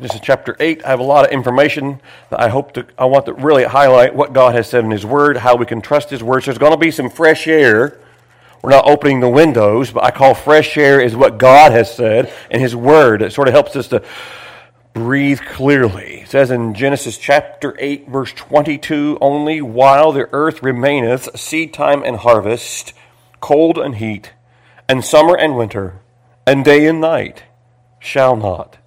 This is chapter 8. I have a lot of information that I hope to, I want to really highlight what God has said in His Word, how we can trust His Word. So there's going to be some fresh air. We're not opening the windows, but I call fresh air is what God has said in His Word. It sort of helps us to breathe clearly. It says in Genesis chapter 8, verse 22 only while the earth remaineth, seed time and harvest, cold and heat, and summer and winter, and day and night shall not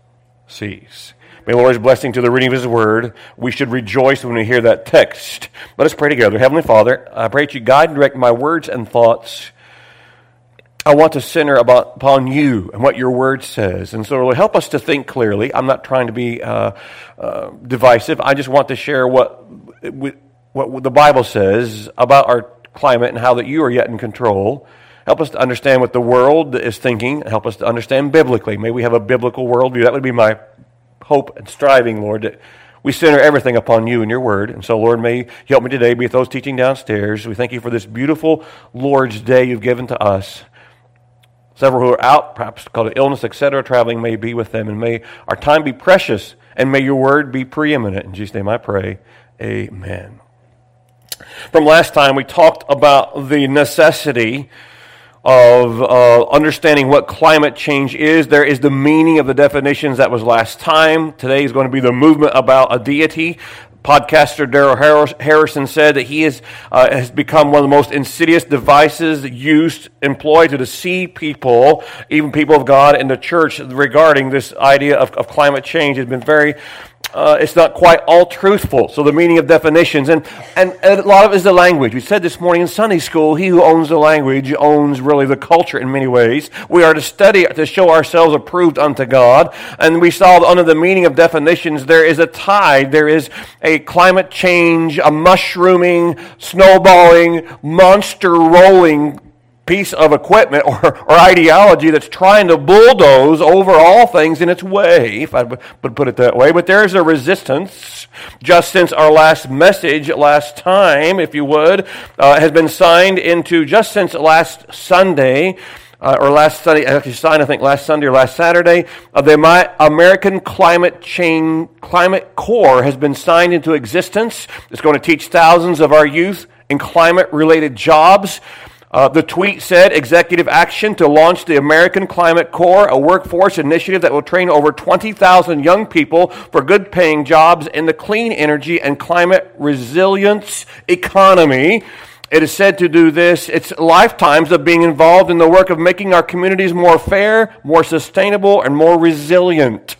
cease. May the Lord's blessing to the reading of His Word. We should rejoice when we hear that text. Let us pray together. Heavenly Father, I pray that you guide and direct my words and thoughts. I want to center about, upon you and what your word says. And so, Lord, help us to think clearly. I'm not trying to be uh, uh, divisive. I just want to share what, what the Bible says about our climate and how that you are yet in control. Help us to understand what the world is thinking. Help us to understand biblically. May we have a biblical worldview. That would be my hope and striving, Lord, that we center everything upon you and your word. And so, Lord, may you help me today be with those teaching downstairs. We thank you for this beautiful Lord's Day you've given to us. Several who are out, perhaps because of illness, etc., traveling, may be with them. And may our time be precious, and may your word be preeminent. In Jesus' name I pray. Amen. From last time, we talked about the necessity of uh, understanding what climate change is. There is the meaning of the definitions that was last time. Today is going to be the movement about a deity. Podcaster Darrell Harrison said that he is, uh, has become one of the most insidious devices used, employed to deceive people, even people of God in the church, regarding this idea of, of climate change. It's been very uh, it's not quite all truthful. So the meaning of definitions, and, and, a lot of it is the language. We said this morning in Sunday school, he who owns the language owns really the culture in many ways. We are to study to show ourselves approved unto God. And we saw under the meaning of definitions, there is a tide, there is a climate change, a mushrooming, snowballing, monster rolling piece of equipment or, or ideology that's trying to bulldoze over all things in its way, if I would put it that way. But there's a resistance. Just since our last message, last time, if you would, uh, has been signed into, just since last Sunday, uh, or last Sunday, actually signed, I think, last Sunday or last Saturday, uh, the American Climate Change Climate Corps has been signed into existence. It's going to teach thousands of our youth in climate-related jobs. Uh, the tweet said executive action to launch the American Climate Corps, a workforce initiative that will train over 20,000 young people for good paying jobs in the clean energy and climate resilience economy. It is said to do this. It's lifetimes of being involved in the work of making our communities more fair, more sustainable, and more resilient.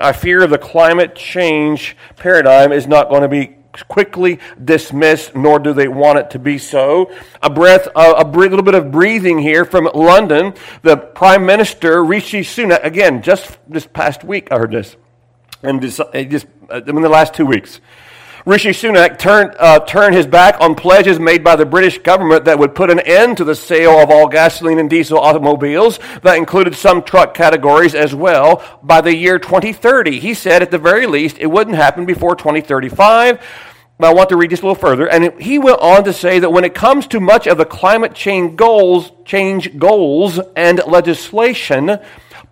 I fear the climate change paradigm is not going to be quickly dismissed, nor do they want it to be so. A breath, a, a little bit of breathing here from London. The Prime Minister Rishi Sunak, again, just this past week, I heard this, and just, just uh, in the last two weeks. Rishi Sunak turned, uh, turned his back on pledges made by the British government that would put an end to the sale of all gasoline and diesel automobiles. That included some truck categories as well by the year 2030. He said at the very least it wouldn't happen before 2035. But I want to read this a little further. And he went on to say that when it comes to much of the climate change goals, change goals and legislation,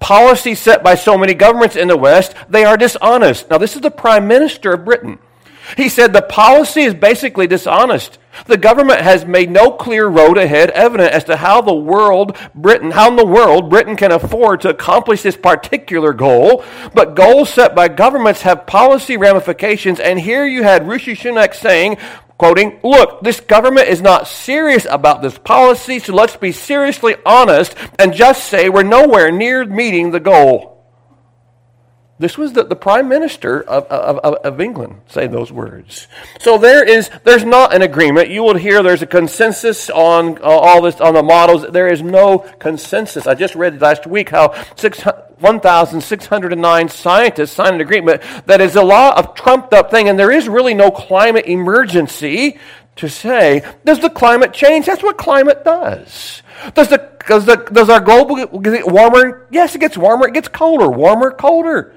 policies set by so many governments in the West, they are dishonest. Now, this is the Prime Minister of Britain. He said the policy is basically dishonest. The government has made no clear road ahead evident as to how the world, Britain, how in the world Britain can afford to accomplish this particular goal. But goals set by governments have policy ramifications. And here you had Rishi Sunak saying, quoting, look, this government is not serious about this policy, so let's be seriously honest and just say we're nowhere near meeting the goal. This was the, the prime minister of, of, of, England say those words. So there is, there's not an agreement. You will hear there's a consensus on uh, all this, on the models. There is no consensus. I just read last week how 1,609 scientists signed an agreement that is a lot of trumped up thing, and there is really no climate emergency to say, does the climate change? That's what climate does. Does the, does the, does our global get warmer? Yes, it gets warmer. It gets colder. Warmer, colder.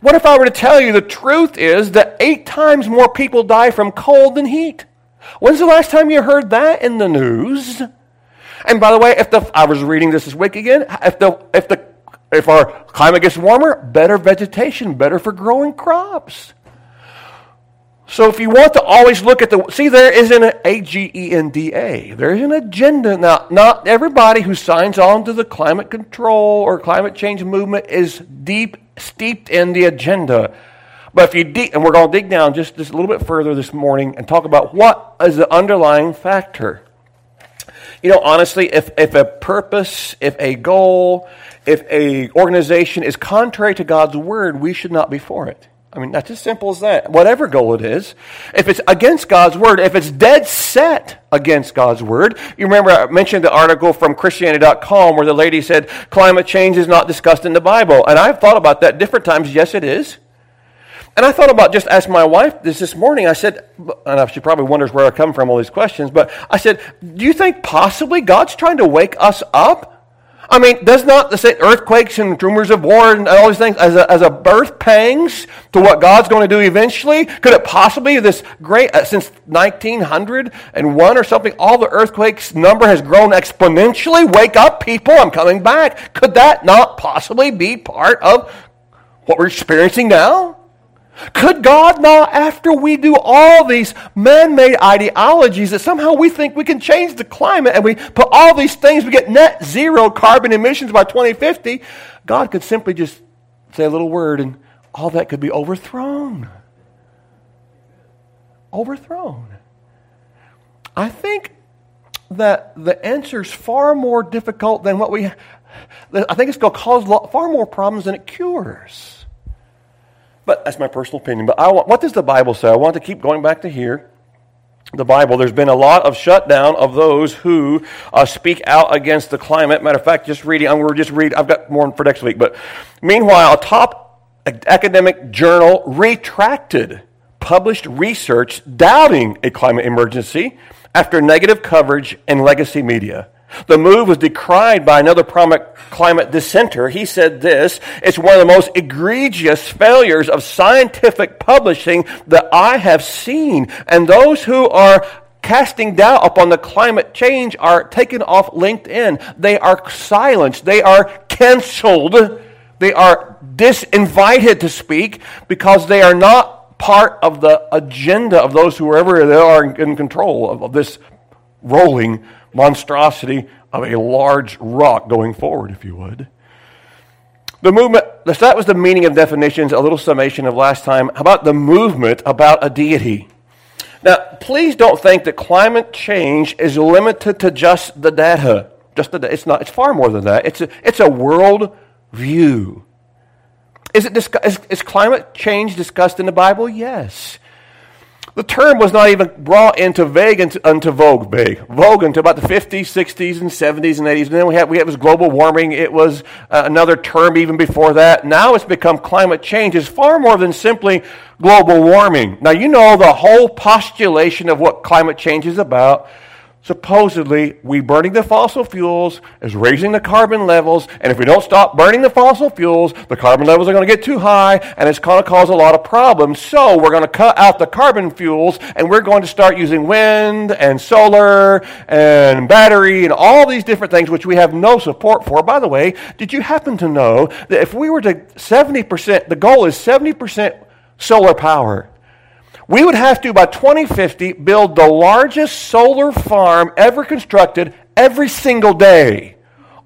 What if I were to tell you the truth is that eight times more people die from cold than heat? When's the last time you heard that in the news? And by the way, if the I was reading this this week again, if the if the If our climate gets warmer, better vegetation, better for growing crops. So if you want to always look at the see, there isn't an A G E N D A. There's an agenda. Now, not everybody who signs on to the climate control or climate change movement is deep steeped in the agenda. But if you and we're going to dig down just, just a little bit further this morning and talk about what is the underlying factor. You know, honestly, if, if a purpose, if a goal, if a organization is contrary to God's word, we should not be for it. I mean, that's as simple as that. Whatever goal it is, if it's against God's word, if it's dead set against God's word, you remember I mentioned the article from Christianity.com where the lady said climate change is not discussed in the Bible. And I've thought about that different times. Yes, it is. And I thought about just ask my wife this this morning. I said, and she probably wonders where I come from all these questions, but I said, do you think possibly God's trying to wake us up I mean, does not the earthquakes and rumors of war and all these things as a, as a birth pangs to what God's going to do eventually? Could it possibly this great uh, since 1901 or something? All the earthquakes number has grown exponentially. Wake up, people! I'm coming back. Could that not possibly be part of what we're experiencing now? Could God not, after we do all these man made ideologies that somehow we think we can change the climate and we put all these things, we get net zero carbon emissions by 2050, God could simply just say a little word and all that could be overthrown. Overthrown. I think that the answer is far more difficult than what we. I think it's going to cause far more problems than it cures. But that's my personal opinion. But I want, what does the Bible say? I want to keep going back to here. The Bible, there's been a lot of shutdown of those who uh, speak out against the climate. Matter of fact, just reading, I'm going to just read, I've got more for next week. But meanwhile, a top academic journal retracted published research doubting a climate emergency after negative coverage in legacy media. The move was decried by another climate dissenter. He said this It's one of the most egregious failures of scientific publishing that I have seen. And those who are casting doubt upon the climate change are taken off LinkedIn. They are silenced. They are canceled. They are disinvited to speak because they are not part of the agenda of those whoever they are in control of, of this rolling monstrosity of a large rock going forward, if you would. The movement, that was the meaning of definitions, a little summation of last time. About the movement about a deity? Now, please don't think that climate change is limited to just the data. Just the, it's not. It's far more than that. It's a, it's a world view. Is, it is, is climate change discussed in the Bible? Yes. The term was not even brought into vague into, into vogue, vogue until about the 50s, 60s, and 70s and 80s. And then we had, we had was global warming. It was uh, another term even before that. Now it's become climate change. It's far more than simply global warming. Now you know the whole postulation of what climate change is about supposedly we burning the fossil fuels is raising the carbon levels and if we don't stop burning the fossil fuels the carbon levels are going to get too high and it's going to cause a lot of problems. So we're going to cut out the carbon fuels and we're going to start using wind and solar and battery and all these different things which we have no support for. By the way did you happen to know that if we were to 70% the goal is 70% solar power we would have to, by 2050, build the largest solar farm ever constructed every single day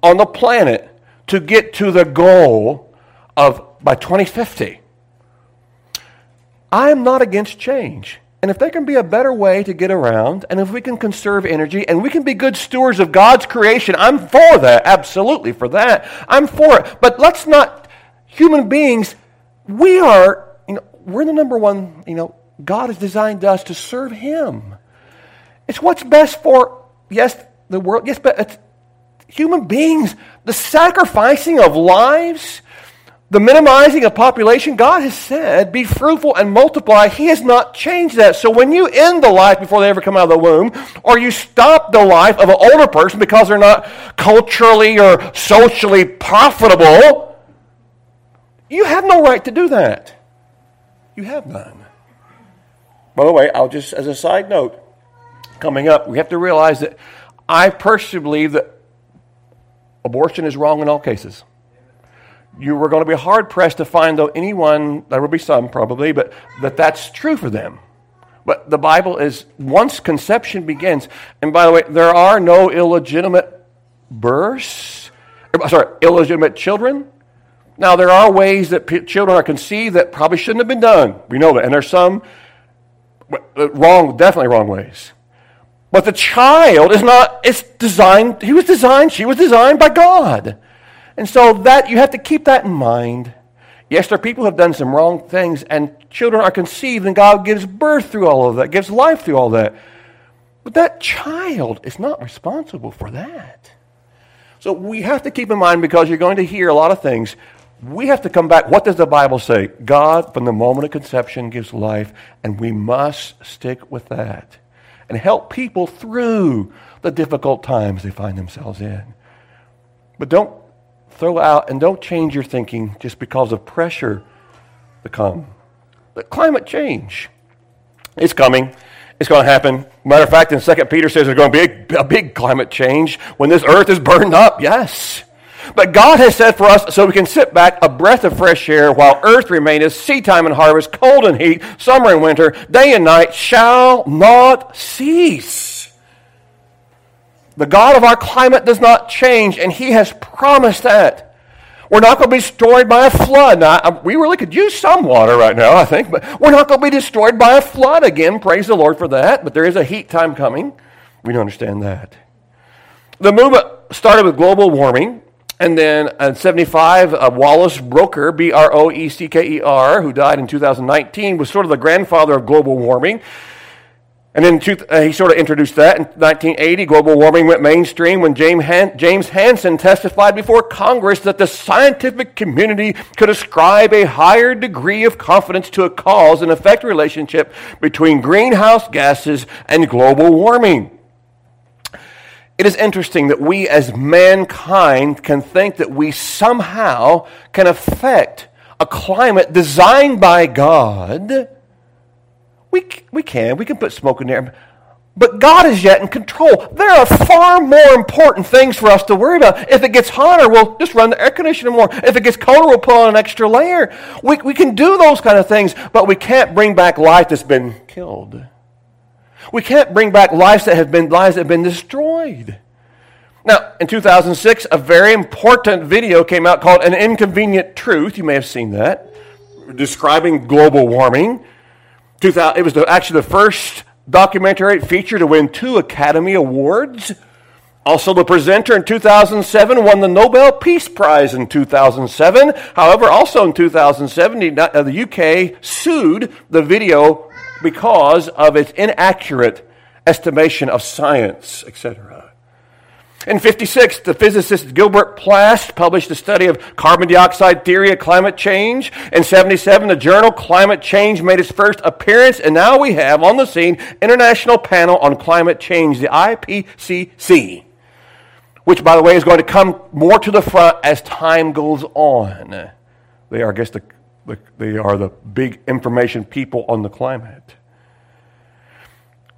on the planet to get to the goal of by 2050. I am not against change. And if there can be a better way to get around, and if we can conserve energy, and we can be good stewards of God's creation, I'm for that. Absolutely for that. I'm for it. But let's not, human beings, we are, you know, we're the number one, you know, God has designed us to serve Him. It's what's best for, yes, the world, yes, but it's human beings. The sacrificing of lives, the minimizing of population, God has said, be fruitful and multiply. He has not changed that. So when you end the life before they ever come out of the womb, or you stop the life of an older person because they're not culturally or socially profitable, you have no right to do that. You have none. By the way, I'll just, as a side note, coming up, we have to realize that I personally believe that abortion is wrong in all cases. you were going to be hard pressed to find though anyone, there will be some probably, but that that's true for them. But the Bible is, once conception begins, and by the way, there are no illegitimate births, eh, sorry, illegitimate children. Now, there are ways that p- children are conceived that probably shouldn't have been done. We know that. And there's some Uh, wrong, definitely wrong ways. But the child is not, it's designed, he was designed, she was designed by God. And so that, you have to keep that in mind. Yes, there are people who have done some wrong things, and children are conceived, and God gives birth through all of that, gives life through all that. But that child is not responsible for that. So we have to keep in mind because you're going to hear a lot of things. We have to come back. What does the Bible say? God, from the moment of conception, gives life, and we must stick with that and help people through the difficult times they find themselves in. But don't throw out and don't change your thinking just because of pressure to come. But climate change is coming. It's going to happen. Matter of fact, in 2 Peter says there's going to be a, a big climate change when this earth is burned up. Yes. But God has said for us so we can sit back a breath of fresh air while earth remaineth, seedtime and harvest, cold and heat, summer and winter, day and night shall not cease. The God of our climate does not change, and He has promised that. We're not going to be destroyed by a flood. Now, we really could use some water right now, I think, but we're not going to be destroyed by a flood again. Praise the Lord for that. But there is a heat time coming. We don't understand that. The movement started with global warming. And then in 75, uh, Wallace Broecker, B R O E C K E R, who died in 2019, was sort of the grandfather of global warming. And then uh, he sort of introduced that. In 1980, global warming went mainstream when James, Han- James Hansen testified before Congress that the scientific community could ascribe a higher degree of confidence to a cause and effect relationship between greenhouse gases and global warming. It is interesting that we as mankind can think that we somehow can affect a climate designed by God. We, we can. We can put smoke in there. But God is yet in control. There are far more important things for us to worry about. If it gets hotter, we'll just run the air conditioner more. If it gets colder, we'll put on an extra layer. We, we can do those kind of things, but we can't bring back life that's been killed. We can't bring back lives that have been lives that have been destroyed. Now, in 2006, a very important video came out called An Inconvenient Truth. You may have seen that, describing global warming. It was actually the first documentary feature to win two Academy Awards. Also, the presenter in 2007 won the Nobel Peace Prize in 2007. However, also in 2007, the UK uh, sued the video because of its inaccurate estimation of science, etc. In 56, the physicist Gilbert Plass published a study of carbon dioxide theory of climate change. In 77, the journal Climate Change made its first appearance, and now we have on the scene International Panel on Climate Change, the IPCC, which, by the way, is going to come more to the front as time goes on. They are, I guess, the, they are the big information people on the climate.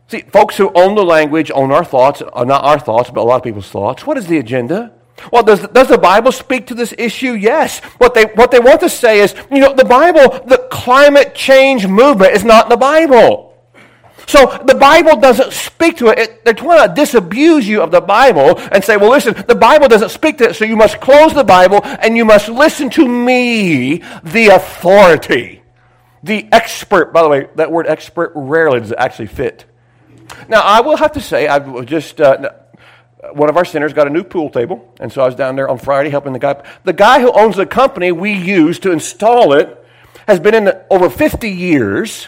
See, folks who own the language own our thoughts, uh, not our thoughts, but a lot of people's thoughts. What is the agenda? Well, does, does the Bible speak to this issue? Yes. What they, what they want to say is, you know, the Bible, the climate change movement is not in the Bible. So the Bible doesn't speak to it. it. They're trying to disabuse you of the Bible and say, well, listen, the Bible doesn't speak to it, so you must close the Bible and you must listen to me, the authority, the expert. By the way, that word expert rarely does it actually fit now, I will have to say, I've just. Uh, one of our centers got a new pool table, and so I was down there on Friday helping the guy. The guy who owns the company we use to install it has been in over 50 years.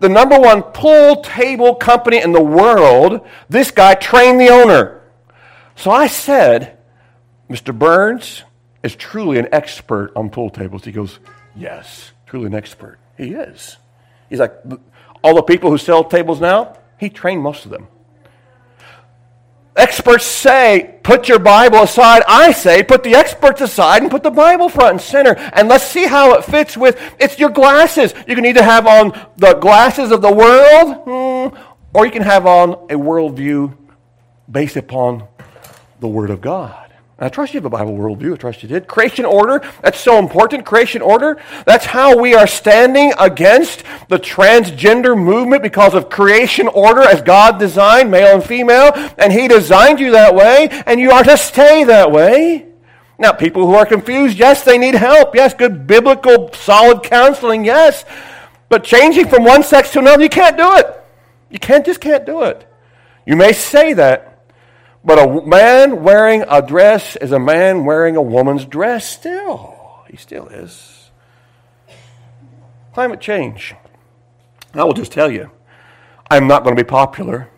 The number one pool table company in the world. This guy trained the owner. So I said, Mr. Burns is truly an expert on pool tables. He goes, Yes, truly an expert. He is. He's like, all the people who sell tables now, he trained most of them. Experts say, put your Bible aside. I say, put the experts aside and put the Bible front and center. And let's see how it fits with it's your glasses. You can either have on the glasses of the world, hmm, or you can have on a worldview based upon the Word of God. I trust you have a Bible worldview. I trust you did. Creation order, that's so important. Creation order, that's how we are standing against the transgender movement because of creation order as God designed male and female, and He designed you that way, and you are to stay that way. Now, people who are confused, yes, they need help. Yes, good biblical, solid counseling, yes. But changing from one sex to another, you can't do it. You can't just can't do it. You may say that, but a man wearing a dress is a man wearing a woman's dress still. He still is. Climate change. I will just tell you, I'm not going to be popular.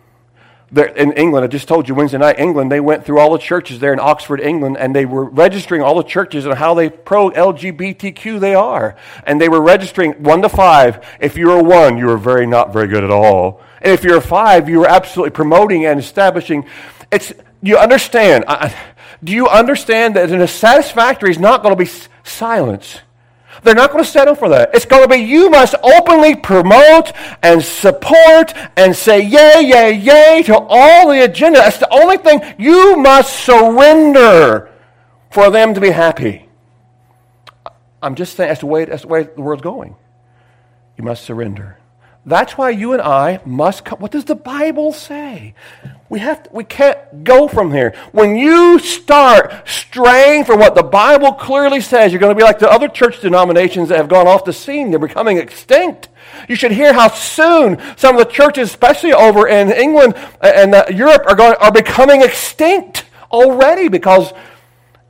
There, in England, I just told you Wednesday night, England, they went through all the churches there in Oxford, England, and they were registering all the churches and how they pro LGBTQ they are. And they were registering one to five. If you're a one, you are very not very good at all. And if you're a five, you are absolutely promoting and establishing it's, you understand. I, do you understand that in a satisfactory is not going to be silence? They're not going to settle for that. It's going to be you must openly promote and support and say yay, yay, yay to all the agenda. That's the only thing you must surrender for them to be happy. I'm just saying that's the way, that's the, way the world's going. You must surrender. That's why you and I must come. What does the Bible say? We, have to, we can't go from here. When you start straying from what the Bible clearly says, you're going to be like the other church denominations that have gone off the scene. They're becoming extinct. You should hear how soon some of the churches, especially over in England and uh, Europe, are, going, are becoming extinct already because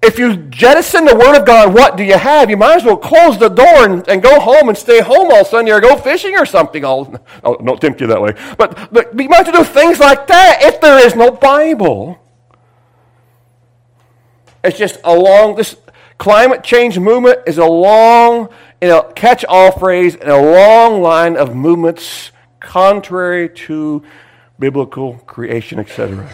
if you jettison the Word of God, what do you have? You might as well close the door and, and go home and stay home all Sunday or go fishing or something. I'll, oh, don't tempt you that way. But, but you might have to do things like that if there is no Bible. It's just a long, this climate change movement is a long, you know, catch all phrase and a long line of movements contrary to biblical creation, etc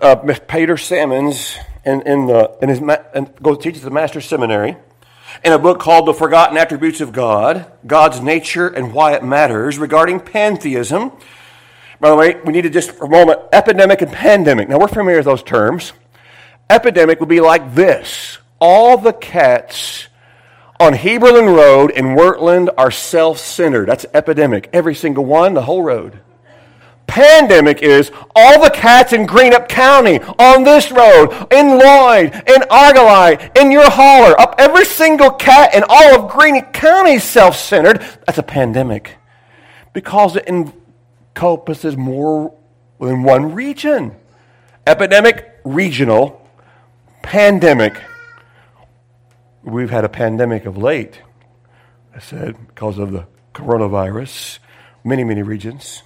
uh, Peter Sammons in, in, the, in his and goes teaches the Master's Seminary in a book called The Forgotten Attributes of God, God's Nature and Why It Matters, regarding pantheism. By the way, we need to just for a moment epidemic and pandemic. Now, we're familiar with those terms. Epidemic would be like this all the cats on Heberlin Road in Wurtland are self centered. That's epidemic. Every single one, the whole road pandemic is all the cats in Greenup County, on this road, in Lloyd, in Argyle, in your holler, up every single cat in all of Greenup County self centered. That's a pandemic because it encompasses more than one region. Epidemic, regional, pandemic. We've had a pandemic of late, I said, because of the coronavirus, many, many regions.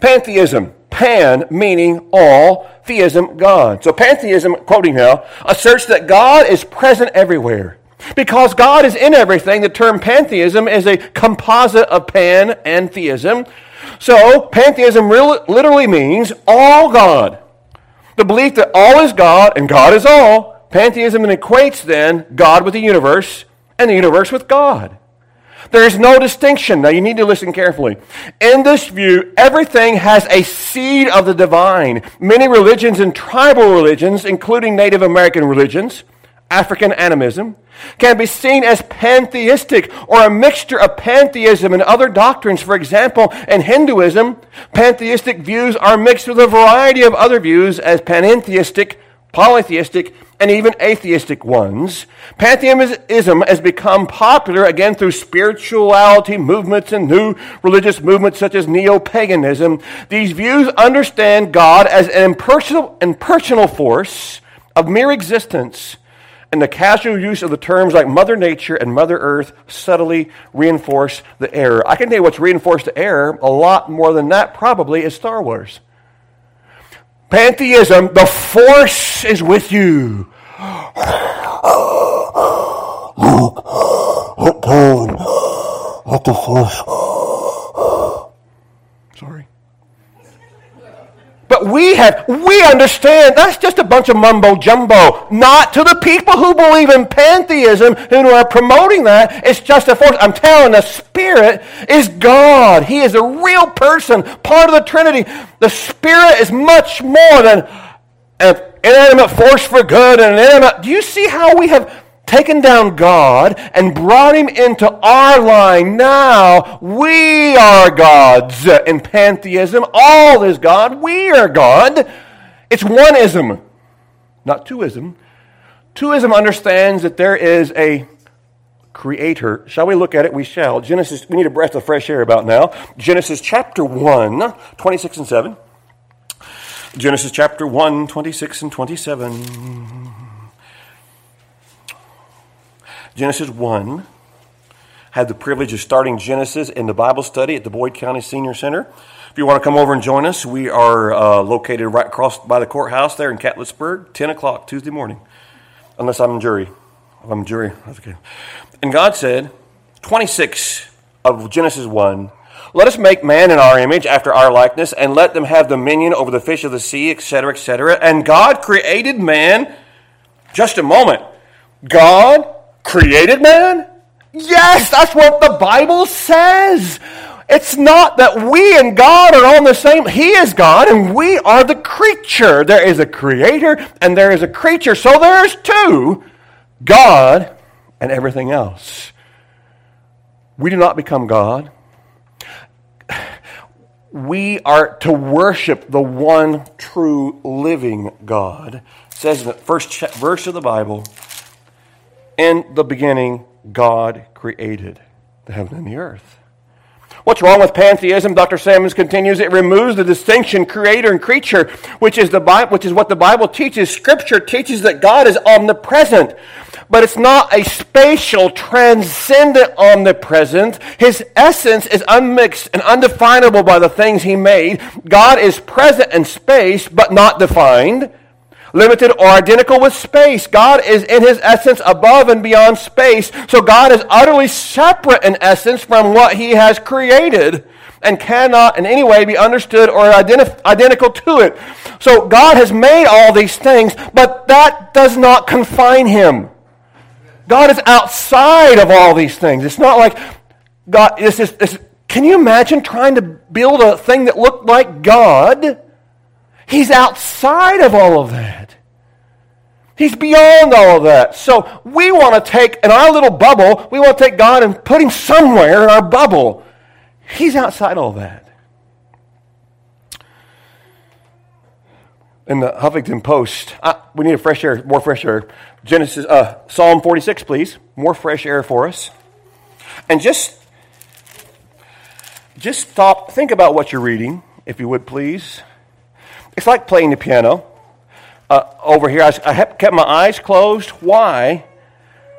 Pantheism. Pan meaning all, theism, God. So pantheism, quoting now, asserts that God is present everywhere. Because God is in everything, the term pantheism is a composite of pan and theism. So pantheism literally means all God. The belief that all is God and God is all. Pantheism equates then God with the universe and the universe with God. There is no distinction. Now, you need to listen carefully. In this view, everything has a seed of the divine. Many religions and tribal religions, including Native American religions, African animism, can be seen as pantheistic or a mixture of pantheism and other doctrines. For example, in Hinduism, pantheistic views are mixed with a variety of other views as panentheistic, polytheistic, and even atheistic ones. Pantheism has become popular again through spirituality movements and new religious movements such as neo paganism. These views understand God as an impersonal, impersonal force of mere existence. And the casual use of the terms like Mother Nature and Mother Earth subtly reinforce the error. I can tell you what's reinforced the error a lot more than that, probably, is Star Wars. Pantheism, the force is with you. What the force? Sorry. But we have, understand that's just a bunch of mumbo jumbo. Not to the people who believe in pantheism, who are promoting that. It's just a force. I'm telling the Spirit is God. He is a real person, part of the Trinity. The Spirit is much more than an inanimate force for good and an inanimate. Do you see how we have taken down God and brought him into our line? Now we are gods in pantheism. All is God. We are God. It's oneism, not twoism. Twoism understands that there is a creator. Shall we look at it? We shall. Genesis, we need a breath of fresh air about now. Genesis chapter 1, 26 and 7. Genesis chapter 1, 26 and 27. Genesis 1 had the privilege of starting Genesis in the Bible study at the Boyd County Senior Center. If you want to come over and join us, we are uh, located right across by the courthouse there in Catlettsburg, 10 o'clock Tuesday morning. Unless I'm jury. If I'm jury, that's okay. And God said, 26 of Genesis 1, let us make man in our image, after our likeness, and let them have dominion over the fish of the sea, etc., etc. And God created man. Just a moment. God created man? Yes, that's what the Bible says. It's not that we and God are on the same. He is God and we are the creature. There is a creator and there is a creature. So there's two God and everything else. We do not become God. We are to worship the one true living God. It says in the first verse of the Bible, in the beginning, God created the heaven and the earth. What's wrong with pantheism? Dr. Sammons continues. It removes the distinction creator and creature, which is the Bible, which is what the Bible teaches. Scripture teaches that God is omnipresent, but it's not a spatial, transcendent omnipresent. His essence is unmixed and undefinable by the things he made. God is present in space, but not defined limited or identical with space. God is in his essence above and beyond space. So God is utterly separate in essence from what he has created and cannot in any way be understood or identif- identical to it. So God has made all these things, but that does not confine him. God is outside of all these things. It's not like God, this is, this, can you imagine trying to build a thing that looked like God? He's outside of all of that. He's beyond all of that. So we want to take, in our little bubble, we want to take God and put him somewhere in our bubble. He's outside all that. In the Huffington Post, we need a fresh air, more fresh air. Genesis, uh, Psalm 46, please. More fresh air for us. And just, just stop, think about what you're reading, if you would please. It's like playing the piano. Uh, over here, I, I kept my eyes closed. Why?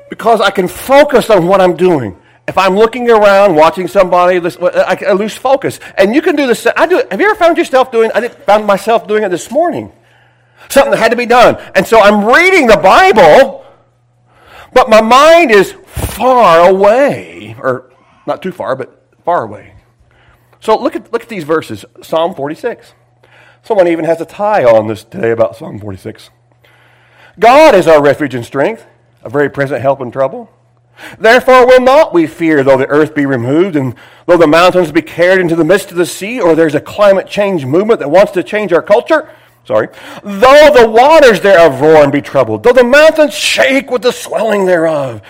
Because I can focus on what I'm doing. If I'm looking around, watching somebody, I, lose focus. And you can do this. I do. Have you ever found yourself doing? I found myself doing it this morning. Something that had to be done, and so I'm reading the Bible, but my mind is far away, or not too far, but far away. So look at look at these verses. Psalm 46. Someone even has a tie on this today about Psalm 46. God is our refuge and strength, a very present help in trouble. Therefore will not we fear, though the earth be removed, and though the mountains be carried into the midst of the sea, or there's a climate change movement that wants to change our culture. Sorry. Though the waters thereof roar and be troubled, though the mountains shake with the swelling thereof.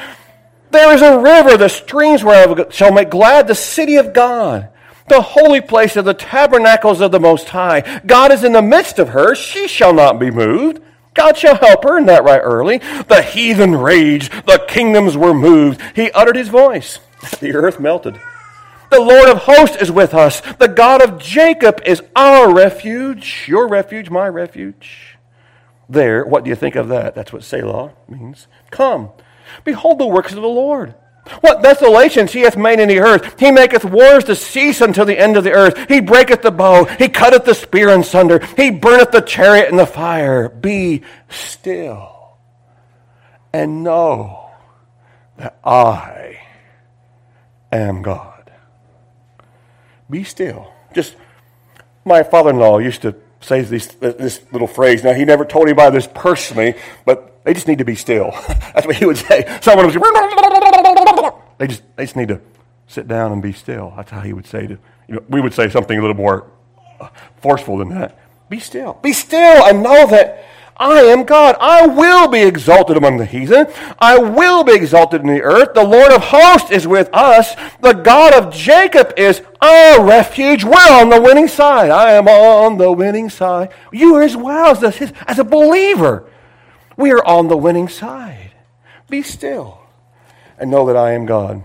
There is a river, the streams whereof shall make glad the city of God the holy place of the tabernacles of the Most High. God is in the midst of her. She shall not be moved. God shall help her, and that right early. The heathen raged. The kingdoms were moved. He uttered his voice. The earth melted. The Lord of hosts is with us. The God of Jacob is our refuge. Your refuge, my refuge. There, what do you think of that? That's what Selah means. Come, behold the works of the Lord. What desolations he hath made in the earth. He maketh wars to cease until the end of the earth. He breaketh the bow. He cutteth the spear in sunder. He burneth the chariot in the fire. Be still and know that I am God. Be still. Just, my father in law used to say this, this little phrase. Now, he never told anybody this personally, but they just need to be still. That's what he would say. Someone would say, they just, they just need to sit down and be still. That's how he would say to, you know, we would say something a little more uh, forceful than that. Be still. Be still and know that I am God. I will be exalted among the heathen. I will be exalted in the earth. The Lord of hosts is with us. The God of Jacob is our refuge. We're on the winning side. I am on the winning side. You are as well as a, as a believer. We are on the winning side. Be still and know that I am God.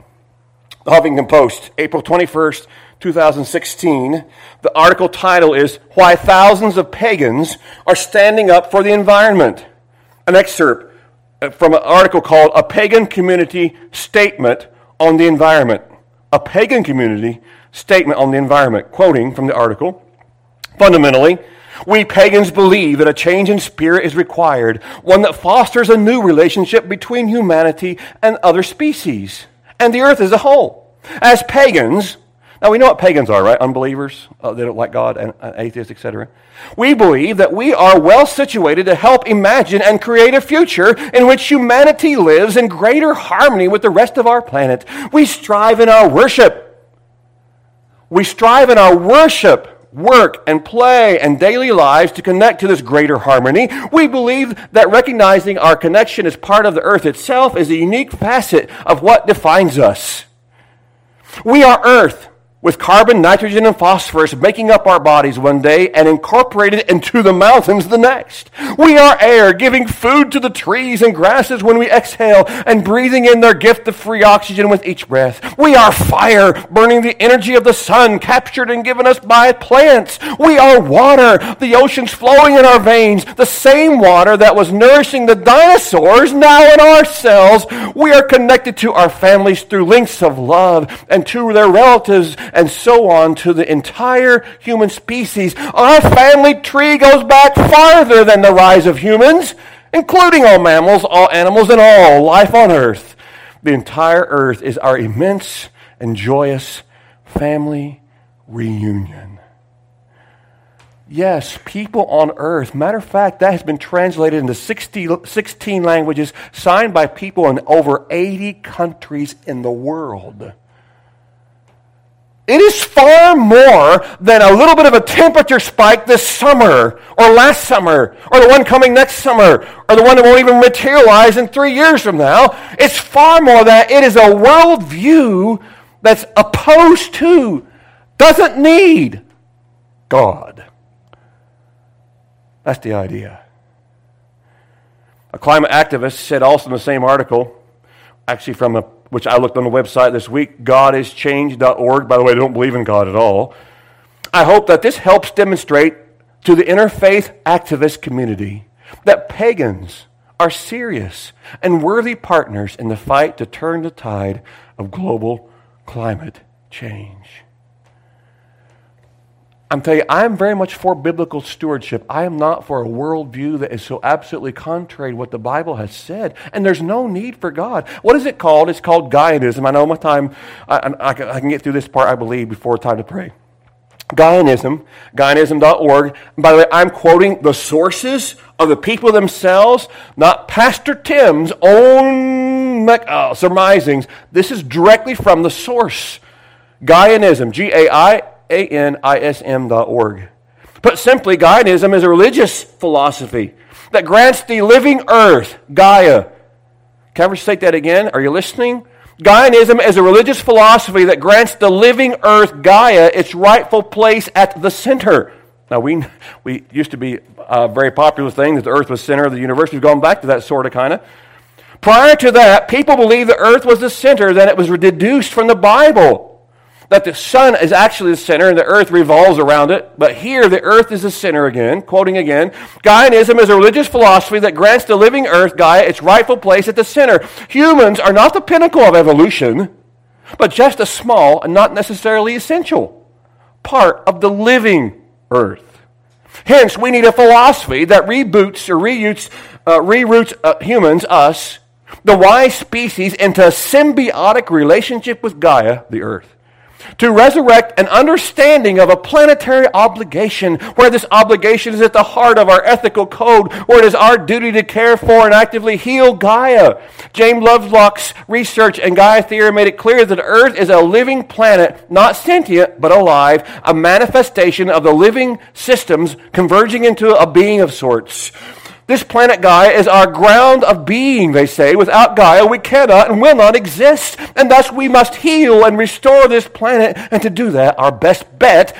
The Huffington Post, April 21st, 2016. The article title is Why Thousands of Pagans Are Standing Up for the Environment. An excerpt uh, from an article called A Pagan Community Statement on the Environment. A Pagan Community Statement on the Environment. Quoting from the article Fundamentally, we pagans believe that a change in spirit is required, one that fosters a new relationship between humanity and other species, and the earth as a whole. As pagans, now, we know what pagans are, right? Unbelievers, uh, they don't like God, and uh, atheists, etc. We believe that we are well situated to help imagine and create a future in which humanity lives in greater harmony with the rest of our planet. We strive in our worship. We strive in our worship, work, and play and daily lives to connect to this greater harmony. We believe that recognizing our connection as part of the earth itself is a unique facet of what defines us. We are earth with carbon, nitrogen, and phosphorus making up our bodies one day and incorporated into the mountains the next. We are air, giving food to the trees and grasses when we exhale and breathing in their gift of free oxygen with each breath. We are fire, burning the energy of the sun captured and given us by plants. We are water, the oceans flowing in our veins, the same water that was nourishing the dinosaurs now in our cells. We are connected to our families through links of love and to their relatives and so on to the entire human species. Our family tree goes back farther than the rise of humans, including all mammals, all animals, and all life on earth. The entire earth is our immense and joyous family reunion. Yes, people on earth. Matter of fact, that has been translated into 60, 16 languages, signed by people in over 80 countries in the world. It is far more than a little bit of a temperature spike this summer, or last summer, or the one coming next summer, or the one that won't even materialize in three years from now. It's far more that it is a worldview that's opposed to, doesn't need God. That's the idea. A climate activist said also in the same article, actually from a which I looked on the website this week, godischanged.org. By the way, they don't believe in God at all. I hope that this helps demonstrate to the interfaith activist community that pagans are serious and worthy partners in the fight to turn the tide of global climate change. I'm telling you, I'm very much for biblical stewardship. I am not for a worldview that is so absolutely contrary to what the Bible has said. And there's no need for God. What is it called? It's called Gaianism. I know my time, I, I, I can get through this part, I believe, before time to pray. Gaianism, Gaianism.org. by the way, I'm quoting the sources of the people themselves, not Pastor Tim's own uh, surmisings. This is directly from the source. Gaianism, G A I a-N-I-S-M dot org. Put simply, Gaianism is a religious philosophy that grants the living earth, Gaia. Can I ever state that again? Are you listening? Gaianism is a religious philosophy that grants the living earth, Gaia, its rightful place at the center. Now, we, we used to be a very popular thing that the earth was center of the universe. We've gone back to that sort of kind of. Prior to that, people believed the earth was the center, that it was deduced from the Bible that the sun is actually the center and the earth revolves around it. But here, the earth is the center again. Quoting again Gaianism is a religious philosophy that grants the living earth, Gaia, its rightful place at the center. Humans are not the pinnacle of evolution, but just a small and not necessarily essential part of the living earth. Hence, we need a philosophy that reboots or reroutes, uh, reroutes uh, humans, us, the wise species, into a symbiotic relationship with Gaia, the earth to resurrect an understanding of a planetary obligation, where this obligation is at the heart of our ethical code, where it is our duty to care for and actively heal Gaia. James Lovelock's research and Gaia theory made it clear that Earth is a living planet, not sentient, but alive, a manifestation of the living systems converging into a being of sorts. This planet Gaia is our ground of being, they say. Without Gaia, we cannot and will not exist. And thus we must heal and restore this planet. And to do that, our best bet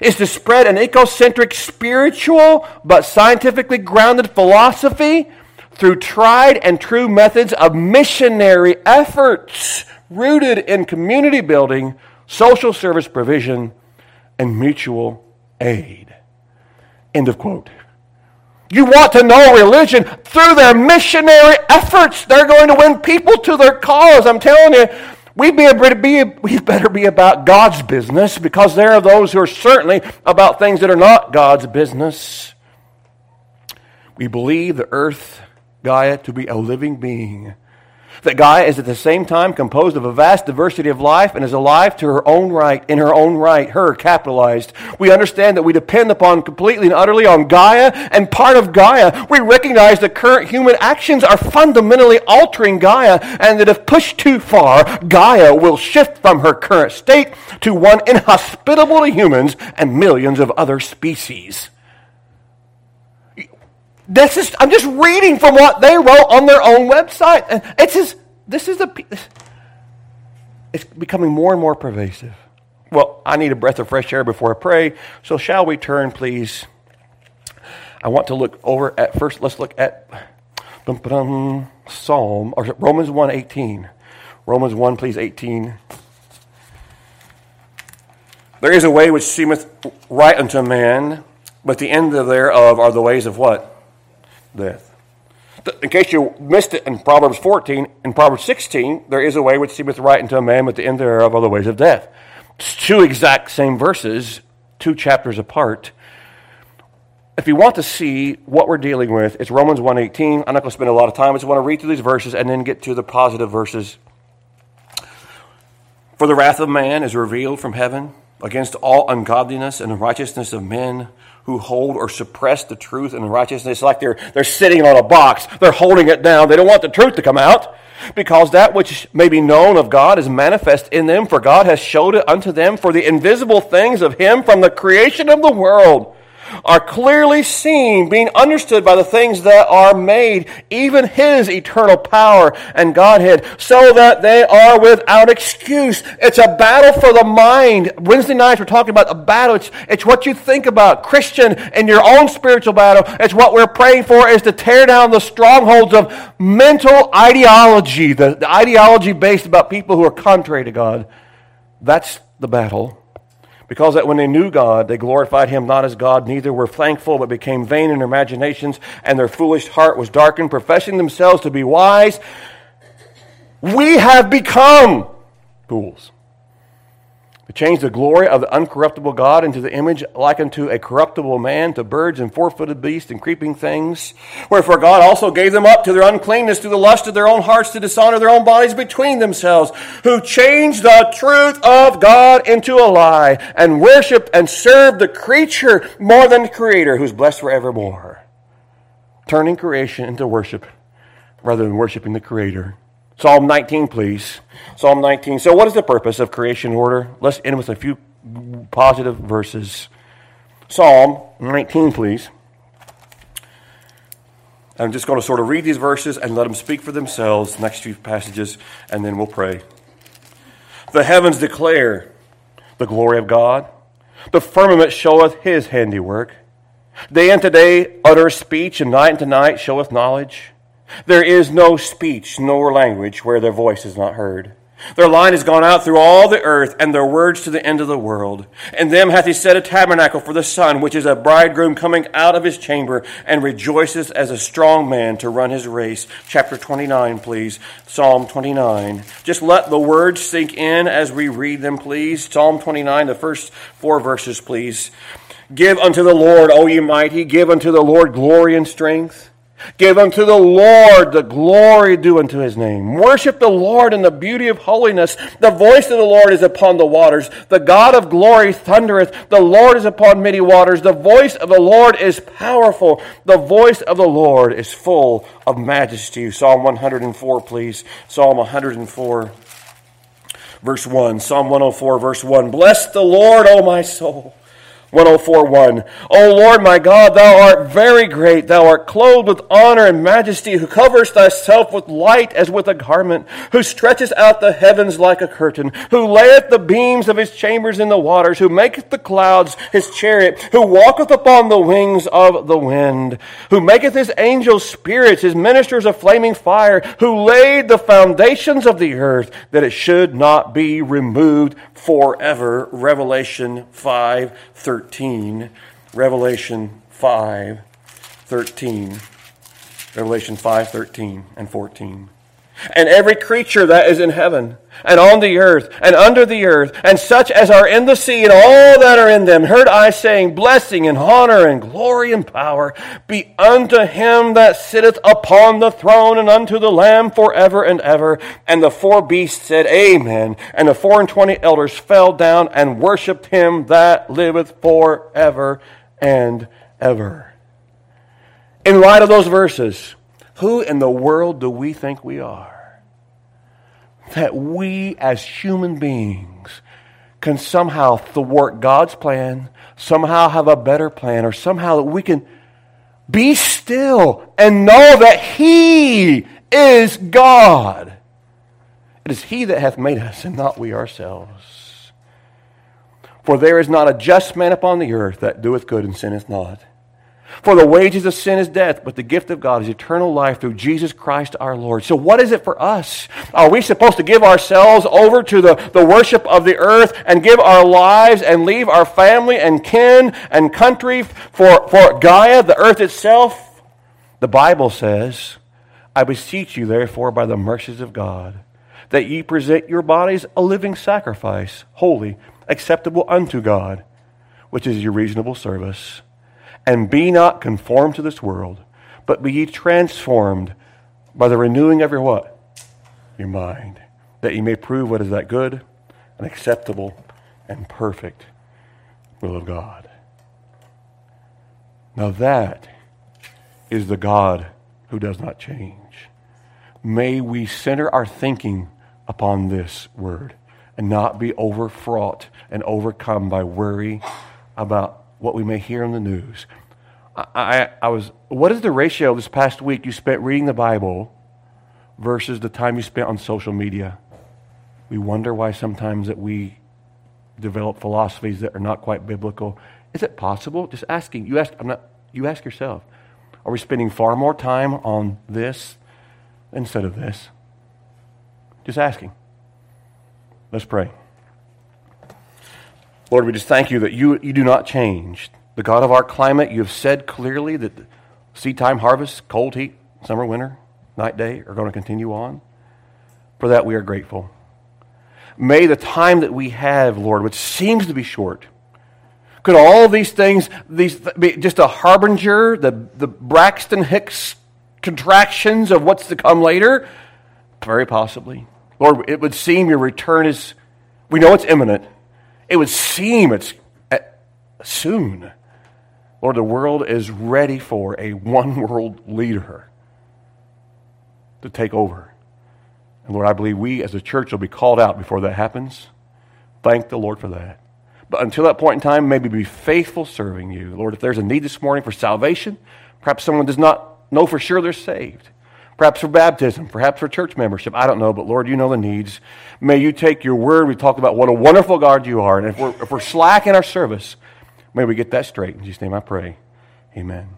is to spread an ecocentric, spiritual, but scientifically grounded philosophy through tried and true methods of missionary efforts rooted in community building, social service provision, and mutual aid. End of quote. You want to know religion through their missionary efforts. They're going to win people to their cause. I'm telling you, we, better be, we better be about God's business because there are those who are certainly about things that are not God's business. We believe the earth, Gaia, to be a living being that Gaia is at the same time composed of a vast diversity of life and is alive to her own right, in her own right, her capitalized. We understand that we depend upon completely and utterly on Gaia, and part of Gaia, we recognize that current human actions are fundamentally altering Gaia, and that if pushed too far, Gaia will shift from her current state to one inhospitable to humans and millions of other species. This is, I'm just reading from what they wrote on their own website. And it's just, this is the, it's becoming more and more pervasive. Well, I need a breath of fresh air before I pray. So shall we turn, please? I want to look over at first, let's look at Psalm, or Romans 1 18. Romans 1, please, 18. There is a way which seemeth right unto man, but the end thereof are the ways of what? Death. In case you missed it in Proverbs 14, in Proverbs 16, there is a way which seemeth right unto a man, but the end thereof are the ways of death. It's two exact same verses, two chapters apart. If you want to see what we're dealing with, it's Romans 1.18. I'm not going to spend a lot of time. I just want to read through these verses and then get to the positive verses. For the wrath of man is revealed from heaven against all ungodliness and unrighteousness of men who hold or suppress the truth and righteousness. like they're, they're sitting on a box. They're holding it down. They don't want the truth to come out because that which may be known of God is manifest in them, for God has showed it unto them for the invisible things of Him from the creation of the world are clearly seen, being understood by the things that are made, even His eternal power and Godhead, so that they are without excuse. It's a battle for the mind. Wednesday nights we're talking about a battle. It's, it's what you think about, Christian, in your own spiritual battle. It's what we're praying for is to tear down the strongholds of mental ideology, the, the ideology based about people who are contrary to God. That's the battle. Because that when they knew God, they glorified him not as God, neither were thankful, but became vain in their imaginations, and their foolish heart was darkened, professing themselves to be wise. We have become fools to change the glory of the uncorruptible God into the image like unto a corruptible man, to birds and four footed beasts and creeping things. Wherefore God also gave them up to their uncleanness to the lust of their own hearts to dishonor their own bodies between themselves, who changed the truth of God into a lie, and worshiped and served the creature more than the Creator, who's blessed forevermore. Turning creation into worship rather than worshiping the Creator. Psalm 19, please. Psalm 19. So, what is the purpose of creation order? Let's end with a few positive verses. Psalm 19, please. I'm just going to sort of read these verses and let them speak for themselves, next few passages, and then we'll pray. The heavens declare the glory of God, the firmament showeth his handiwork. Day unto day utter speech, and night unto night showeth knowledge. There is no speech nor language where their voice is not heard. Their line has gone out through all the earth, and their words to the end of the world. In them hath he set a tabernacle for the sun, which is a bridegroom coming out of his chamber, and rejoiceth as a strong man to run his race. Chapter 29, please. Psalm 29. Just let the words sink in as we read them, please. Psalm 29, the first four verses, please. Give unto the Lord, O ye mighty, give unto the Lord glory and strength. Give unto the Lord the glory due unto his name. Worship the Lord in the beauty of holiness. The voice of the Lord is upon the waters. The God of glory thundereth. The Lord is upon many waters. The voice of the Lord is powerful. The voice of the Lord is full of majesty. Psalm 104, please. Psalm 104, verse 1. Psalm 104, verse 1. Bless the Lord, O my soul. 1041. O Lord my God, thou art very great. Thou art clothed with honor and majesty, who covers thyself with light as with a garment, who stretches out the heavens like a curtain, who layeth the beams of his chambers in the waters, who maketh the clouds his chariot, who walketh upon the wings of the wind, who maketh his angels spirits, his ministers a flaming fire, who laid the foundations of the earth that it should not be removed forever. Revelation 5 13. Revelation 5 13. Revelation 5 13 and 14 and every creature that is in heaven, and on the earth, and under the earth, and such as are in the sea, and all that are in them, heard I saying, Blessing and honor and glory and power be unto him that sitteth upon the throne, and unto the Lamb forever and ever. And the four beasts said, Amen. And the four and twenty elders fell down and worshipped him that liveth forever and ever. In light of those verses, who in the world do we think we are? That we as human beings can somehow thwart God's plan, somehow have a better plan, or somehow that we can be still and know that He is God. It is He that hath made us, and not we ourselves. For there is not a just man upon the earth that doeth good and sinneth not. For the wages of sin is death, but the gift of God is eternal life through Jesus Christ our Lord. So, what is it for us? Are we supposed to give ourselves over to the, the worship of the earth and give our lives and leave our family and kin and country for, for Gaia, the earth itself? The Bible says, I beseech you, therefore, by the mercies of God, that ye present your bodies a living sacrifice, holy, acceptable unto God, which is your reasonable service. And be not conformed to this world, but be ye transformed by the renewing of your what? Your mind. That ye may prove what is that good and acceptable and perfect will of God. Now that is the God who does not change. May we center our thinking upon this word and not be overfraught and overcome by worry about what we may hear in the news. I, I, I was, what is the ratio this past week you spent reading the Bible versus the time you spent on social media? We wonder why sometimes that we develop philosophies that are not quite biblical. Is it possible? Just asking. You ask, I'm not, you ask yourself. Are we spending far more time on this instead of this? Just asking. Let's pray. Lord, we just thank you that you, you do not change. The God of our climate, you have said clearly that seed time, harvest, cold, heat, summer, winter, night, day are going to continue on. For that, we are grateful. May the time that we have, Lord, which seems to be short, could all these things these be just a harbinger, the, the Braxton Hicks contractions of what's to come later? Very possibly. Lord, it would seem your return is, we know it's imminent. It would seem it's uh, soon. Lord, the world is ready for a one world leader to take over. And Lord, I believe we as a church will be called out before that happens. Thank the Lord for that. But until that point in time, maybe be faithful serving you. Lord, if there's a need this morning for salvation, perhaps someone does not know for sure they're saved perhaps for baptism, perhaps for church membership. I don't know, but Lord, you know the needs. May you take your word. We talked about what a wonderful God you are. And if we're, if we're slack in our service, may we get that straight. In Jesus' name I pray. Amen.